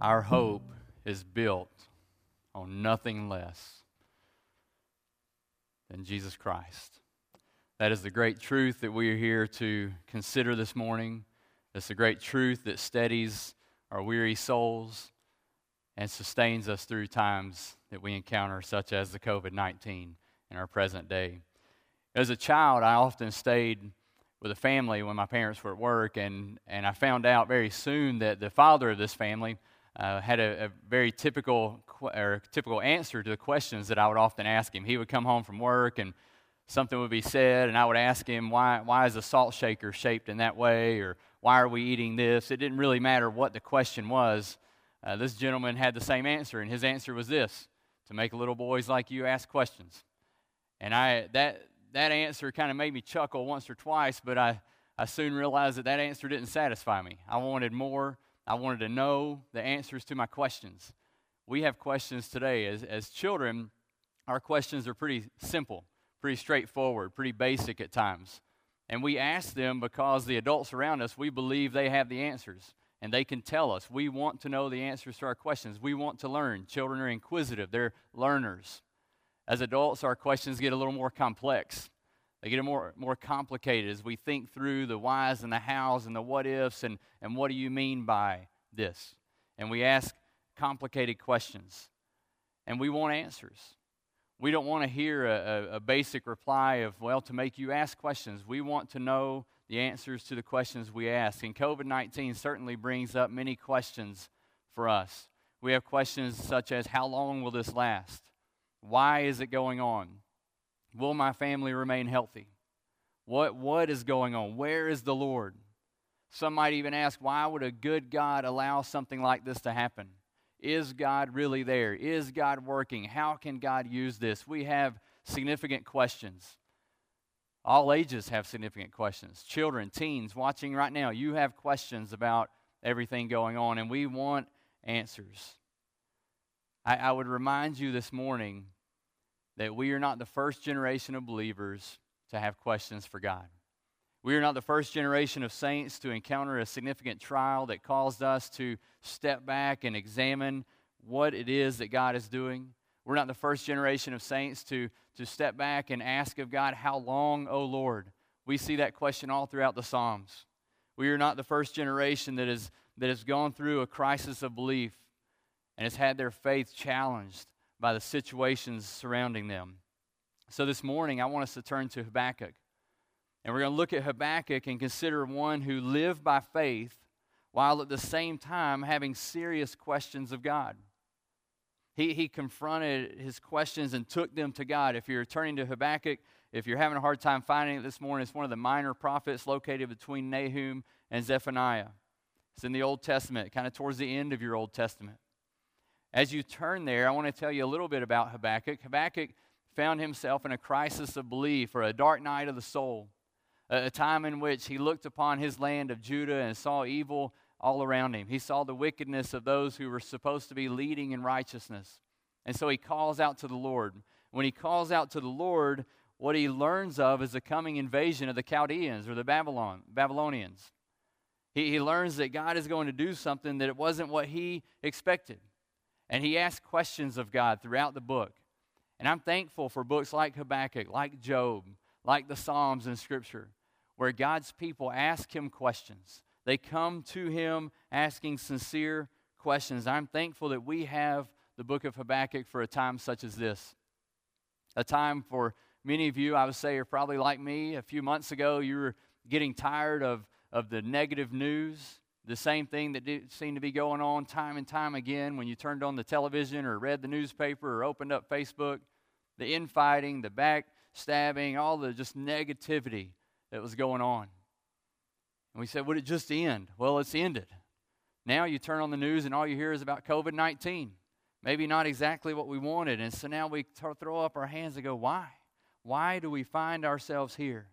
Our hope is built on nothing less than Jesus Christ. That is the great truth that we are here to consider this morning. It's the great truth that steadies our weary souls and sustains us through times that we encounter, such as the COVID 19 in our present day. As a child, I often stayed with a family when my parents were at work, and, and I found out very soon that the father of this family uh, had a, a, very typical or typical answer to the questions that I would often ask him. He would come home from work and something would be said, and I would ask him, why, why is a salt shaker shaped in that way? Or why are we eating this? It didn't really matter what the question was. Uh, this gentleman had the same answer, and his answer was this to make little boys like you ask questions. And I, that, that answer kind of made me chuckle once or twice, but I, I soon realized that that answer didn't satisfy me. I wanted more I wanted to know the answers to my questions. We have questions today. As, as children, our questions are pretty simple, pretty straightforward, pretty basic at times. And we ask them because the adults around us, we believe they have the answers and they can tell us. We want to know the answers to our questions. We want to learn. Children are inquisitive, they're learners. As adults, our questions get a little more complex. They get more, more complicated as we think through the whys and the hows and the what ifs and, and what do you mean by this? And we ask complicated questions. And we want answers. We don't want to hear a, a, a basic reply of, well, to make you ask questions. We want to know the answers to the questions we ask. And COVID 19 certainly brings up many questions for us. We have questions such as, how long will this last? Why is it going on? Will my family remain healthy? What, what is going on? Where is the Lord? Some might even ask, why would a good God allow something like this to happen? Is God really there? Is God working? How can God use this? We have significant questions. All ages have significant questions. Children, teens watching right now, you have questions about everything going on, and we want answers. I, I would remind you this morning that we are not the first generation of believers to have questions for God. We are not the first generation of saints to encounter a significant trial that caused us to step back and examine what it is that God is doing. We're not the first generation of saints to, to step back and ask of God, How long, O Lord? We see that question all throughout the Psalms. We are not the first generation that, is, that has gone through a crisis of belief and has had their faith challenged by the situations surrounding them. So this morning, I want us to turn to Habakkuk. And we're going to look at Habakkuk and consider one who lived by faith while at the same time having serious questions of God. He, he confronted his questions and took them to God. If you're turning to Habakkuk, if you're having a hard time finding it this morning, it's one of the minor prophets located between Nahum and Zephaniah. It's in the Old Testament, kind of towards the end of your Old Testament. As you turn there, I want to tell you a little bit about Habakkuk. Habakkuk found himself in a crisis of belief or a dark night of the soul, a time in which he looked upon his land of Judah and saw evil all around him. He saw the wickedness of those who were supposed to be leading in righteousness. And so he calls out to the Lord. When he calls out to the Lord, what he learns of is the coming invasion of the Chaldeans or the Babylon, Babylonians. He, he learns that God is going to do something that it wasn't what he expected. And he asks questions of God throughout the book. And I'm thankful for books like Habakkuk, like Job, like the Psalms in Scripture, where God's people ask him questions. They come to him asking sincere questions. I'm thankful that we have the book of Habakkuk for a time such as this. A time for many of you, I would say, are probably like me. A few months ago, you were getting tired of, of the negative news the same thing that did, seemed to be going on time and time again when you turned on the television or read the newspaper or opened up Facebook the infighting, the backstabbing, all the just negativity that was going on. And we said, Would it just end? Well, it's ended. Now you turn on the news and all you hear is about COVID 19. Maybe not exactly what we wanted. And so now we throw up our hands and go, Why? Why do we find ourselves here?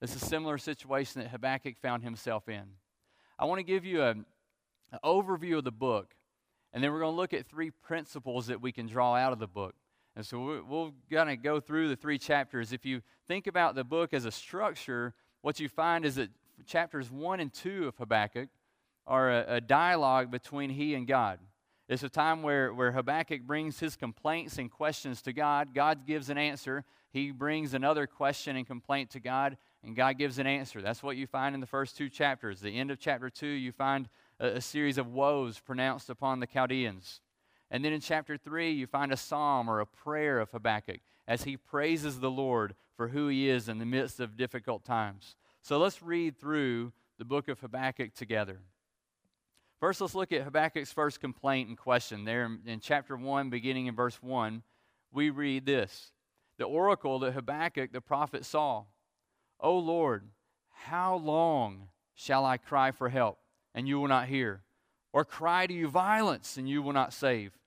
It's a similar situation that Habakkuk found himself in. I want to give you a, an overview of the book, and then we're going to look at three principles that we can draw out of the book. And so we're, we're going to go through the three chapters. If you think about the book as a structure, what you find is that chapters 1 and 2 of Habakkuk are a, a dialogue between he and God. It's a time where, where Habakkuk brings his complaints and questions to God. God gives an answer. He brings another question and complaint to God, and God gives an answer. That's what you find in the first two chapters. The end of chapter 2, you find a, a series of woes pronounced upon the Chaldeans. And then in chapter 3, you find a psalm or a prayer of Habakkuk as he praises the Lord for who he is in the midst of difficult times. So let's read through the book of Habakkuk together. First, let's look at Habakkuk's first complaint and question. There in, in chapter 1, beginning in verse 1, we read this The oracle that Habakkuk the prophet saw, O Lord, how long shall I cry for help, and you will not hear? Or cry to you violence, and you will not save?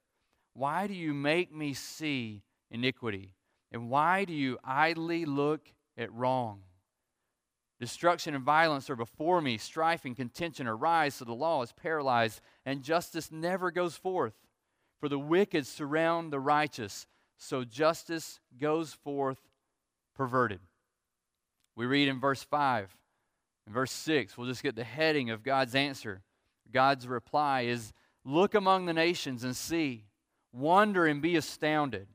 Why do you make me see iniquity? And why do you idly look at wrong? Destruction and violence are before me. Strife and contention arise, so the law is paralyzed, and justice never goes forth. For the wicked surround the righteous, so justice goes forth perverted. We read in verse 5. In verse 6, we'll just get the heading of God's answer. God's reply is Look among the nations and see, wonder and be astounded.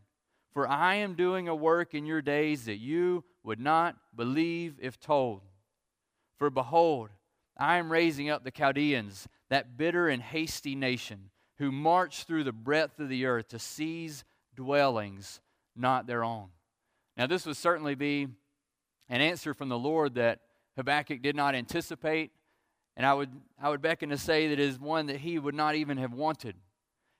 For I am doing a work in your days that you would not believe if told. For behold, I am raising up the Chaldeans, that bitter and hasty nation, who march through the breadth of the earth to seize dwellings not their own. Now, this would certainly be an answer from the Lord that Habakkuk did not anticipate, and I would, I would beckon to say that is one that he would not even have wanted.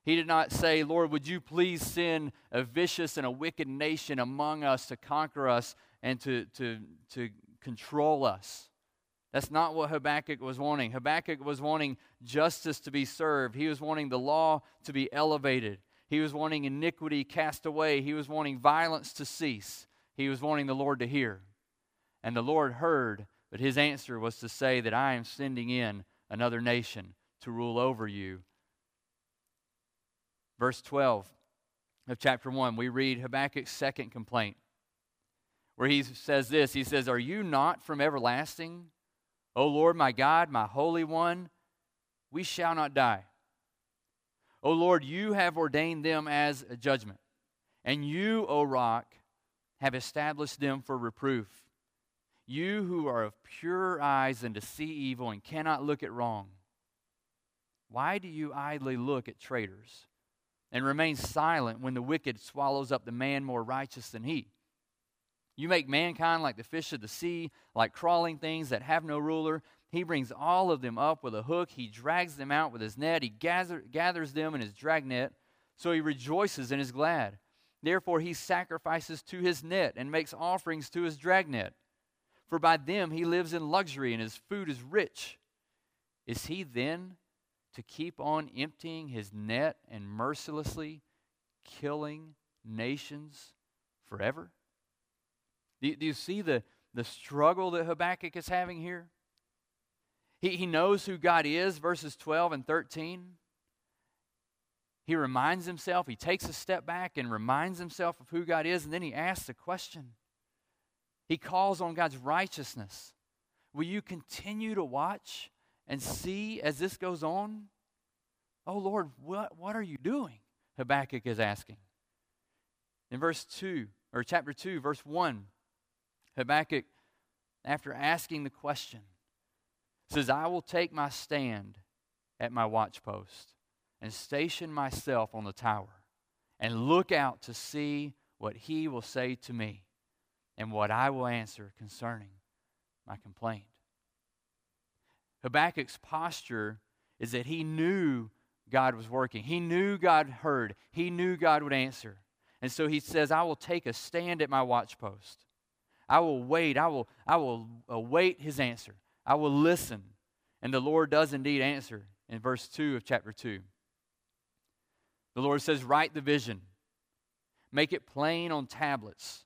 He did not say, Lord, would you please send a vicious and a wicked nation among us to conquer us and to, to, to control us. That's not what Habakkuk was wanting. Habakkuk was wanting justice to be served, he was wanting the law to be elevated, he was wanting iniquity cast away, he was wanting violence to cease, he was wanting the Lord to hear. And the Lord heard, but his answer was to say that I am sending in another nation to rule over you verse 12 of chapter 1, we read Habakkuk's second complaint, where he says this He says, Are you not from everlasting? O Lord, my God, my Holy One, we shall not die. O Lord, you have ordained them as a judgment, and you, O rock, have established them for reproof. You who are of pure eyes and to see evil and cannot look at wrong. Why do you idly look at traitors? and remain silent when the wicked swallows up the man more righteous than he. You make mankind like the fish of the sea, like crawling things that have no ruler. He brings all of them up with a hook. He drags them out with his net. He gather, gathers them in his dragnet. So he rejoices and is glad. Therefore, he sacrifices to his net and makes offerings to his dragnet. For by them he lives in luxury and his food is rich. Is he then to keep on emptying his net and mercilessly killing nations forever? Do, do you see the, the struggle that Habakkuk is having here? He, he knows who God is, verses 12 and 13. He reminds himself, he takes a step back and reminds himself of who God is, and then he asks a question. He calls on God's righteousness. Will you continue to watch and see as this goes on? Oh Lord, what, what are you doing? Habakkuk is asking. In verse 2, or chapter 2, verse 1, Habakkuk, after asking the question, says, I will take my stand at my watchpost and station myself on the tower and look out to see what he will say to me and what I will answer concerning my complaint. Habakkuk's posture is that he knew God was working. He knew God heard, he knew God would answer. And so he says, I will take a stand at my watchpost. I will wait. I will, I will await his answer. I will listen. And the Lord does indeed answer in verse 2 of chapter 2. The Lord says, Write the vision, make it plain on tablets,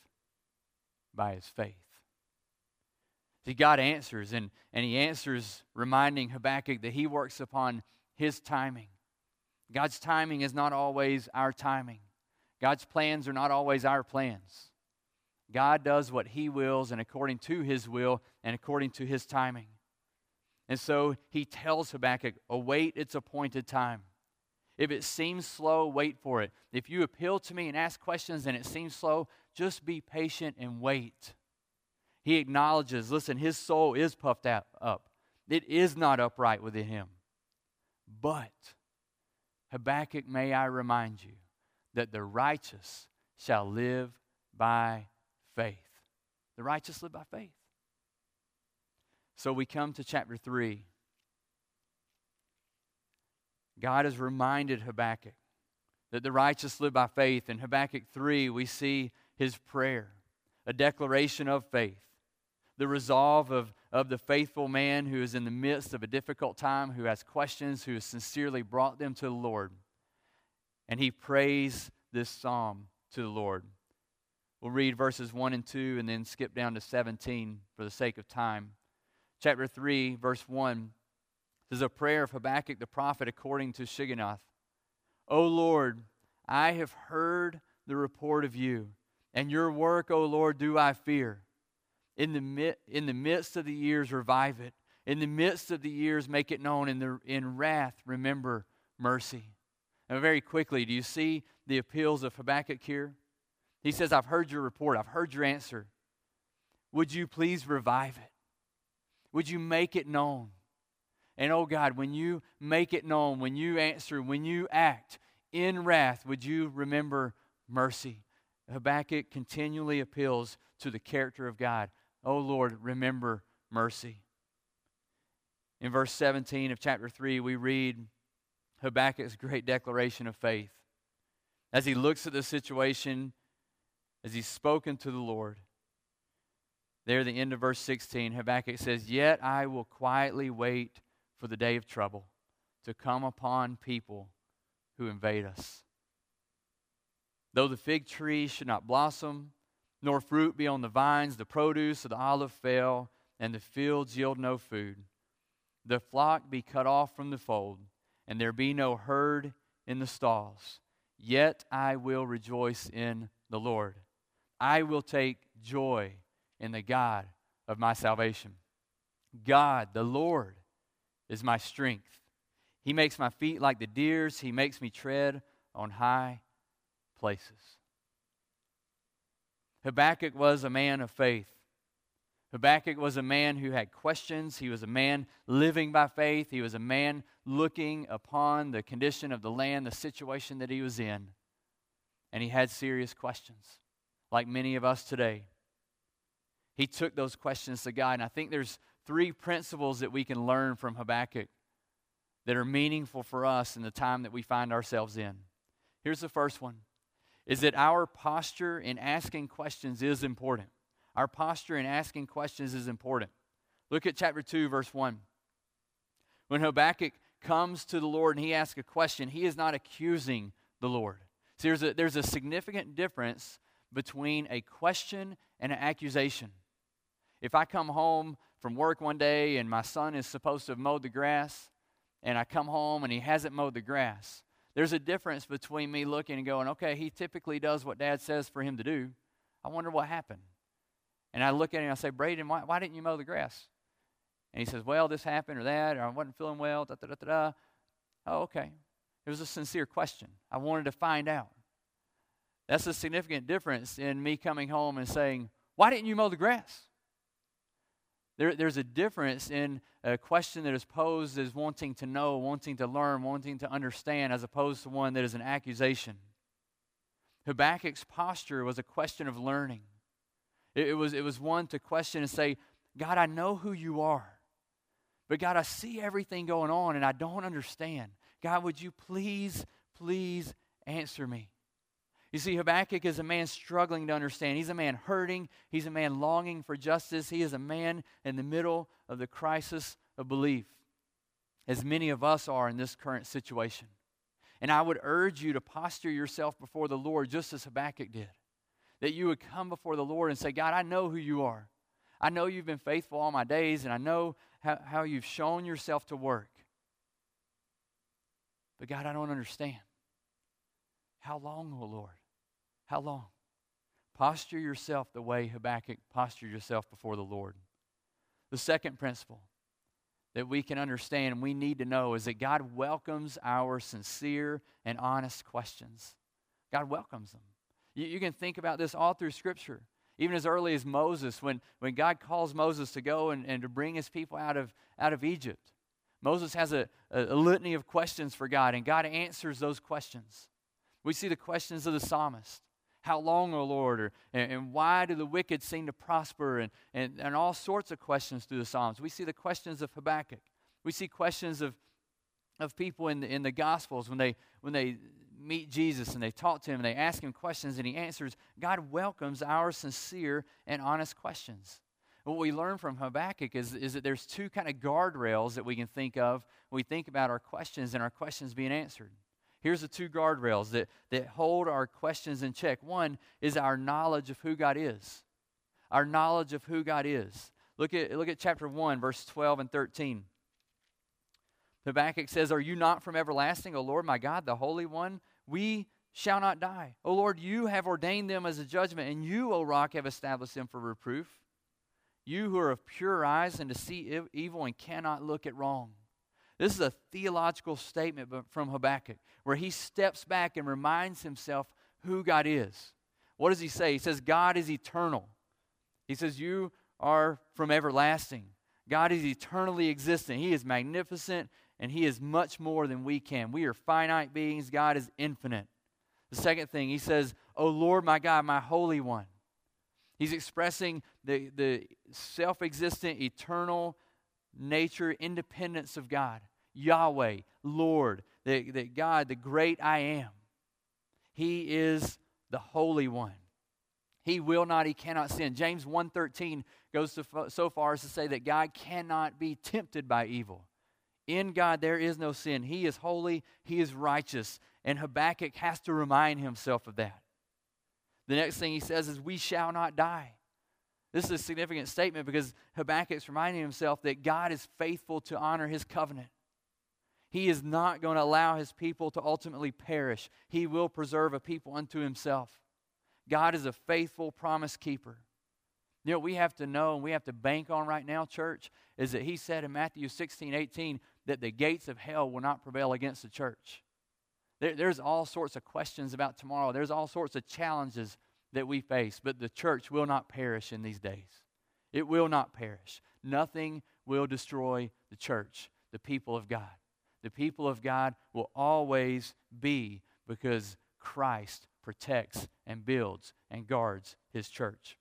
by his faith. See, God answers, and, and he answers reminding Habakkuk that he works upon his timing. God's timing is not always our timing. God's plans are not always our plans. God does what he wills and according to his will and according to his timing. And so he tells Habakkuk, await its appointed time. If it seems slow, wait for it. If you appeal to me and ask questions and it seems slow, just be patient and wait. He acknowledges, listen, his soul is puffed up. It is not upright within him. But, Habakkuk, may I remind you that the righteous shall live by faith. The righteous live by faith. So we come to chapter 3. God has reminded Habakkuk that the righteous live by faith. In Habakkuk 3, we see his prayer, a declaration of faith, the resolve of, of the faithful man who is in the midst of a difficult time, who has questions, who has sincerely brought them to the Lord. And he prays this psalm to the Lord. We'll read verses 1 and 2 and then skip down to 17 for the sake of time. Chapter 3, verse 1 this is a prayer of Habakkuk the prophet according to Shigionoth. O Lord, I have heard the report of you, and your work, O Lord, do I fear. In the, in the midst of the years, revive it. In the midst of the years, make it known. In, the, in wrath, remember mercy. And very quickly, do you see the appeals of Habakkuk here? He says, I've heard your report, I've heard your answer. Would you please revive it? Would you make it known? And oh God, when you make it known, when you answer, when you act in wrath, would you remember mercy? Habakkuk continually appeals to the character of God. Oh Lord, remember mercy. In verse 17 of chapter 3, we read Habakkuk's great declaration of faith. As he looks at the situation, as he's spoken to the Lord, there, the end of verse 16, Habakkuk says, Yet I will quietly wait for the day of trouble to come upon people who invade us. Though the fig tree should not blossom, nor fruit be on the vines, the produce of the olive fail, and the fields yield no food, the flock be cut off from the fold, and there be no herd in the stalls, yet I will rejoice in the Lord. I will take joy in the God of my salvation. God, the Lord, is my strength. He makes my feet like the deer's, He makes me tread on high places. Habakkuk was a man of faith. Habakkuk was a man who had questions. He was a man living by faith. He was a man looking upon the condition of the land, the situation that he was in. And he had serious questions, like many of us today. He took those questions to God. And I think there's three principles that we can learn from Habakkuk that are meaningful for us in the time that we find ourselves in. Here's the first one is that our posture in asking questions is important. Our posture in asking questions is important. Look at chapter 2, verse 1. When Habakkuk comes to the Lord and he asks a question, he is not accusing the Lord. See, there's a, there's a significant difference between a question and an accusation. If I come home from work one day and my son is supposed to have mowed the grass, and I come home and he hasn't mowed the grass. There's a difference between me looking and going, okay, he typically does what dad says for him to do. I wonder what happened. And I look at him and I say, Braden, why, why didn't you mow the grass? And he says, well, this happened or that, or I wasn't feeling well, da da da da da. Oh, okay. It was a sincere question. I wanted to find out. That's a significant difference in me coming home and saying, why didn't you mow the grass? There, there's a difference in a question that is posed as wanting to know, wanting to learn, wanting to understand, as opposed to one that is an accusation. Habakkuk's posture was a question of learning. It, it, was, it was one to question and say, God, I know who you are, but God, I see everything going on and I don't understand. God, would you please, please answer me? You see, Habakkuk is a man struggling to understand. He's a man hurting. He's a man longing for justice. He is a man in the middle of the crisis of belief. as many of us are in this current situation. And I would urge you to posture yourself before the Lord just as Habakkuk did. That you would come before the Lord and say, God, I know who you are. I know you've been faithful all my days, and I know how, how you've shown yourself to work. But God, I don't understand. How long, O oh Lord? How long? Posture yourself the way Habakkuk postured yourself before the Lord. The second principle that we can understand and we need to know is that God welcomes our sincere and honest questions. God welcomes them. You, you, can think about this all through Scripture. Even as early as Moses, when, when God calls Moses to go and, and to bring his people out of, out of Egypt, Moses has a, a, a litany of questions for God, and God answers those questions. We see the questions of the psalmist. How long, O Lord? Or, and, and, why do the wicked seem to prosper? And, and, and all sorts of questions through the Psalms. We see the questions of Habakkuk. We see questions of, of people in the, in the Gospels when they, when they meet Jesus and they talk to him and they ask him questions and he answers. God welcomes our sincere and honest questions. What we learn from Habakkuk is, is that there's two kind of guardrails that we can think of when we think about our questions and our questions being answered. Here's the two guardrails that, that hold our questions in check. One is our knowledge of who God is. Our knowledge of who God is. Look at, look at chapter 1, verse 12 and 13. Habakkuk says, Are you not from everlasting, O Lord my God, the Holy One? We shall not die. O Lord, you have ordained them as a judgment, and you, O rock, have established them for reproof. You who are of pure eyes and to see evil and cannot look at wrong. This is a theological statement from Habakkuk where he steps back and reminds himself who God is. What does he say? He says, God is eternal. He says, You are from everlasting. God is eternally existent. He is magnificent and He is much more than we can. We are finite beings, God is infinite. The second thing, He says, O Lord, my God, my Holy One. He's expressing the, the self existent, eternal nature, independence of God. Yahweh, Lord, that, that God, the great I am. He is the Holy One. He will not, he cannot sin. James 1.13 goes to, so far as to say that God cannot be tempted by evil. In God there is no sin. He is holy, he is righteous. And Habakkuk has to remind himself of that. The next thing he says is, We shall not die. This is a significant statement because Habakkuk's reminding himself that God is faithful to honor his covenant. He is not going to allow his people to ultimately perish. He will preserve a people unto himself. God is a faithful promise keeper. You know, we have to know and we have to bank on right now, church, is that he said in Matthew 16, 18, that the gates of hell will not prevail against the church. There, there's all sorts of questions about tomorrow, there's all sorts of challenges that we face, but the church will not perish in these days. It will not perish. Nothing will destroy the church, the people of God the people of God will always be because Christ protects and builds and guards his church.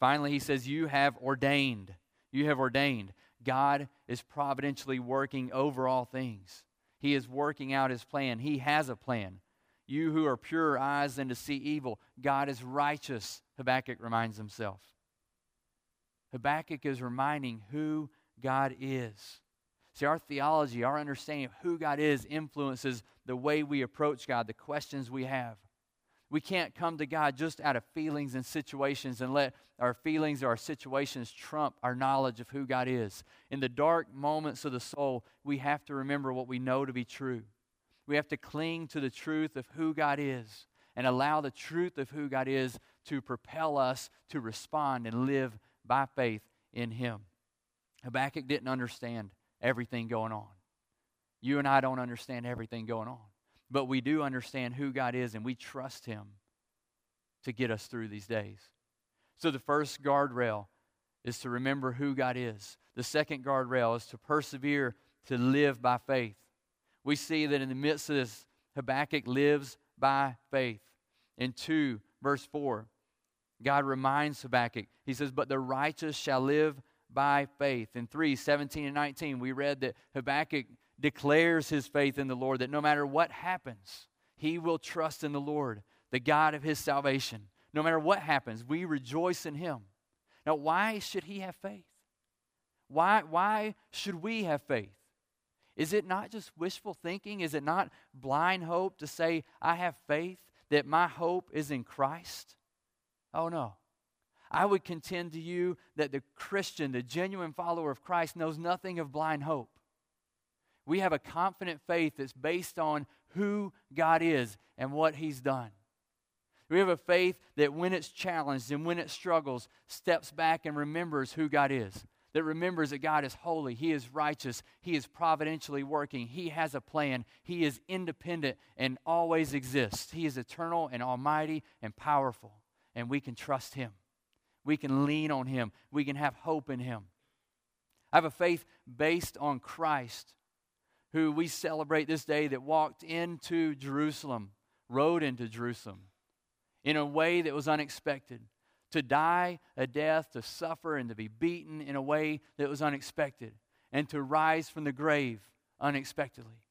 Finally, he says, You have ordained. You have ordained. God is providentially working over all things. He is working out his plan. He has a plan. You who are pure eyes and to see evil, God is righteous, Habakkuk reminds himself. Habakkuk is reminding who God is. See, our theology, our understanding of who God is, influences the way we approach God, the questions we have. We can't come to God just out of feelings and situations and let our feelings or our situations trump our knowledge of who God is. In the dark moments of the soul, we have to remember what we know to be true. We have to cling to the truth of who God is and allow the truth of who God is to propel us to respond and live by faith in Him. Habakkuk didn't understand everything going on. You and I don't understand everything going on, but we do understand who God is and we trust Him to get us through these days. So the first guardrail is to remember who God is. The second guardrail is to persevere to live by faith. We see that in the midst of this, Habakkuk lives by faith. In 2, verse 4, God reminds Habakkuk, He says, But the righteous shall live by faith. In 3 17 and 19, we read that Habakkuk declares his faith in the Lord, that no matter what happens, he will trust in the Lord, the God of his salvation. No matter what happens, we rejoice in him. Now, why should he have faith? Why, why should we have faith? Is it not just wishful thinking? Is it not blind hope to say, I have faith, that my hope is in Christ? Oh, no. I would contend to you that the Christian, the genuine follower of Christ, knows nothing of blind hope. We have a confident faith that's based on who God is and what He's done. We have a faith that when it's challenged and when it struggles, steps back and remembers who God is. That remembers that God is holy, He is righteous, He is providentially working, He has a plan, He is independent and always exists. He is eternal and almighty and powerful, and we can trust Him. We can lean on Him, we can have hope in Him. I have a faith based on Christ, who we celebrate this day that walked into Jerusalem, rode into Jerusalem in a way that was unexpected. To die a death, to suffer, and to be beaten in a way that was unexpected, and to rise from the grave unexpectedly.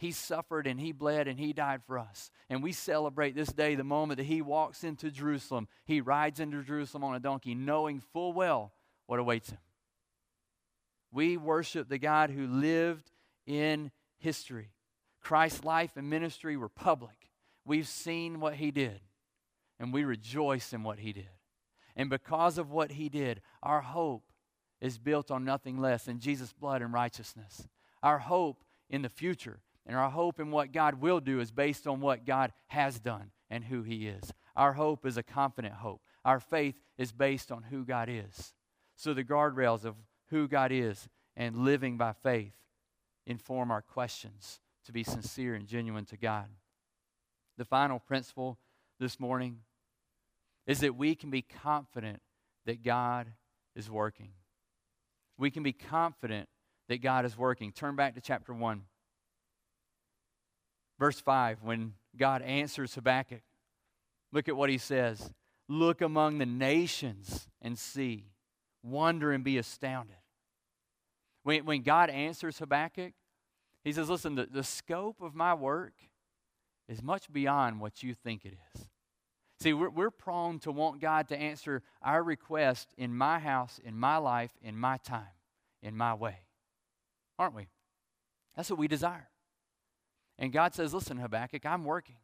He suffered and he bled and he died for us. And we celebrate this day the moment that he walks into Jerusalem. He rides into Jerusalem on a donkey, knowing full well what awaits him. We worship the God who lived in history. Christ's life and ministry were public. We've seen what he did and we rejoice in what he did. And because of what he did, our hope is built on nothing less than Jesus' blood and righteousness. Our hope in the future and our hope in what God will do is based on what God has done and who he is. Our hope is a confident hope. Our faith is based on who God is. So the guardrails of who God is and living by faith inform our questions to be sincere and genuine to God. The final principle this morning is that we can be confident that God is working. We can be confident that God is working. Turn back to chapter 1. Verse 5, when God answers Habakkuk, look at what he says Look among the nations and see, wonder and be astounded. When, when God answers Habakkuk, he says, Listen, the, the scope of my work is much beyond what you think it is. See, we're, we're prone to want God to answer our request in my house, in my life, in my time, in my way. Aren't we? That's what we desire. And God says, Listen, Habakkuk, I'm working,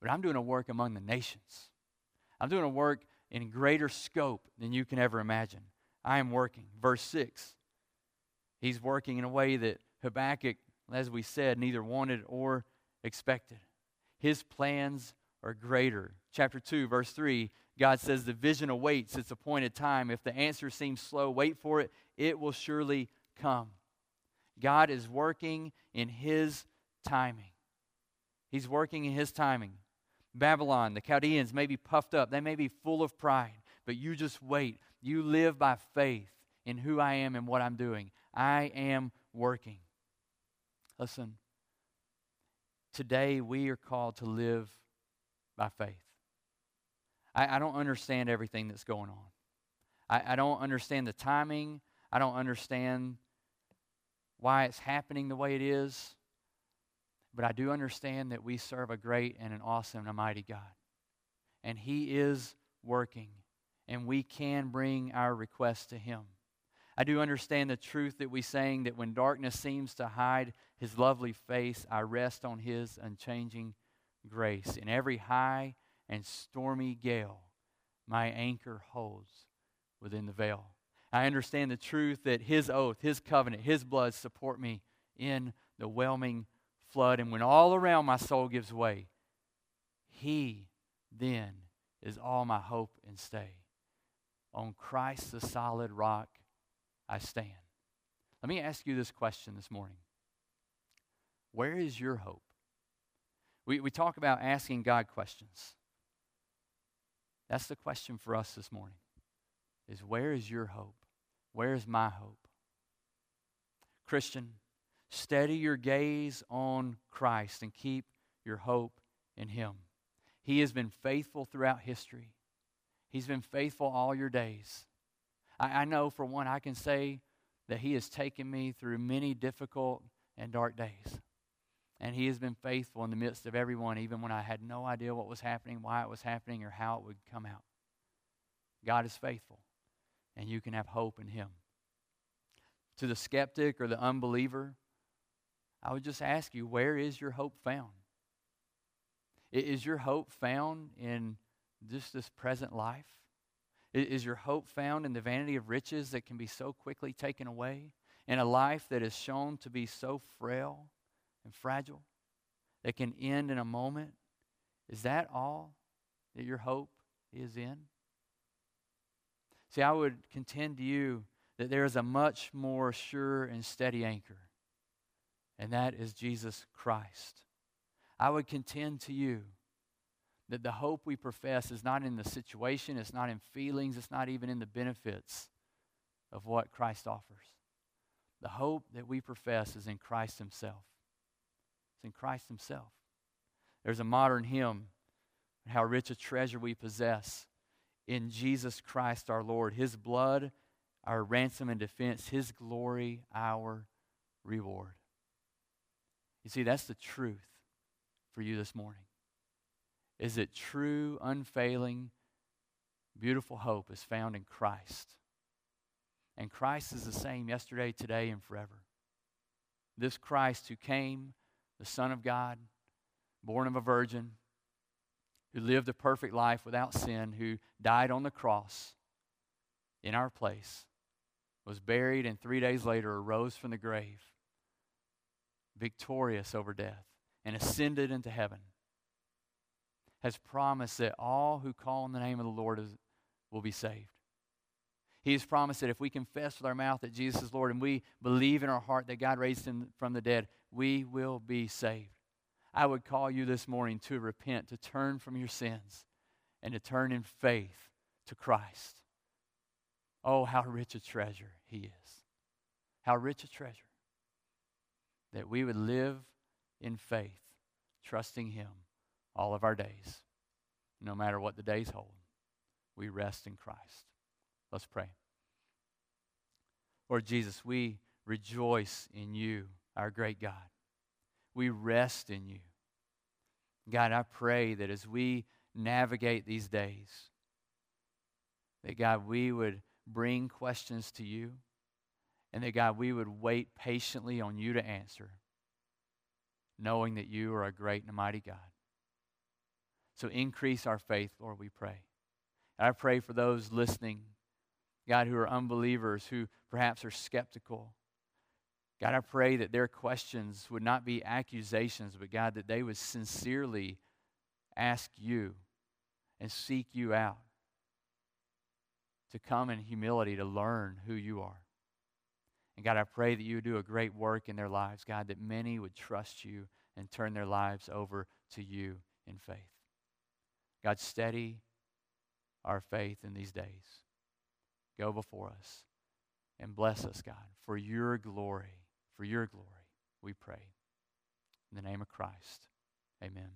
but I'm doing a work among the nations. I'm doing a work in greater scope than you can ever imagine. I am working. Verse 6. He's working in a way that Habakkuk, as we said, neither wanted or expected. His plans are greater. Chapter 2, verse 3, God says, The vision awaits its appointed time. If the answer seems slow, wait for it. It will surely come. God is working in His timing. He's working in His timing. Babylon, the Chaldeans may be puffed up, they may be full of pride, but you just wait. You live by faith in who I am and what I'm doing. I am working. Listen, today we are called to live by faith. I, I don't understand everything that's going on. I, I don't understand the timing. I don't understand why it's happening the way it is. But I do understand that we serve a great and an awesome and a mighty God. And He is working, and we can bring our requests to Him. I do understand the truth that we sang that when darkness seems to hide His lovely face, I rest on His unchanging grace. In every high and stormy gale, my anchor holds within the veil. I understand the truth that His oath, His covenant, His blood support me in the whelming flood. And when all around my soul gives way, He then is all my hope and stay. On Christ, the solid rock, I stand. Let me ask you this question this morning Where is your hope? We, we talk about asking God questions. That's the question for us this morning. Is where is your hope? Where is my hope? Christian, steady your gaze on Christ and keep your hope in Him. He has been faithful throughout history. He's been faithful all your days. I, I know, for one, I can say that He has taken me through many difficult and dark days. And he has been faithful in the midst of everyone, even when I had no idea what was happening, why it was happening, or how it would come out. God is faithful, and you can have hope in him. To the skeptic or the unbeliever, I would just ask you, where is your hope found? Is your hope found in just this present life? Is your hope found in the vanity of riches that can be so quickly taken away? In a life that is shown to be so frail and fragile that can end in a moment? Is that all that your hope is in? See, I would contend to you that there is a much more sure and steady anchor, and that is Jesus Christ. I would contend to you that the hope we profess is not in the situation, it's not in feelings, it's not even in the benefits of what Christ offers. The hope that we profess is in Christ Himself. It's in Christ Himself. There's a modern hymn, How Rich a Treasure We Possess in Jesus Christ our Lord. His blood, our ransom and defense, His glory, our reward. You see, that's the truth for you this morning. Is that true, unfailing, beautiful hope is found in Christ. And Christ is the same yesterday, today, and forever. This Christ who came, the Son of God, born of a virgin, who lived a perfect life without sin, who died on the cross in our place, was buried, and three days later arose from the grave, victorious over death, and ascended into heaven, has promised that all who call on the name of the Lord is, will be saved. He has promised that if we confess with our mouth that Jesus is Lord and we believe in our heart that God raised him from the dead, we will be saved. I would call you this morning to repent, to turn from your sins, and to turn in faith to Christ. Oh, how rich a treasure He is. How rich a treasure. That we would live in faith, trusting Him all of our days. No matter what the days hold, we rest in Christ. Let's pray. Lord Jesus, we rejoice in you, our great God. We rest in you. God, I pray that as we navigate these days, that God, we would bring questions to you, and that God, we would wait patiently on you to answer, knowing that you are a great and mighty God. So increase our faith, Lord, we pray. And I pray for those listening, God, who are unbelievers, who perhaps are skeptical. God, I pray that their questions would not be accusations, but God, that they would sincerely ask you and seek you out to come in humility to learn who you are. And God, I pray that you would do a great work in their lives, God, that many would trust you and turn their lives over to you in faith. God, steady our faith in these days. Go before us and bless us, God, for your glory for your glory, we pray. In the name of Christ, amen.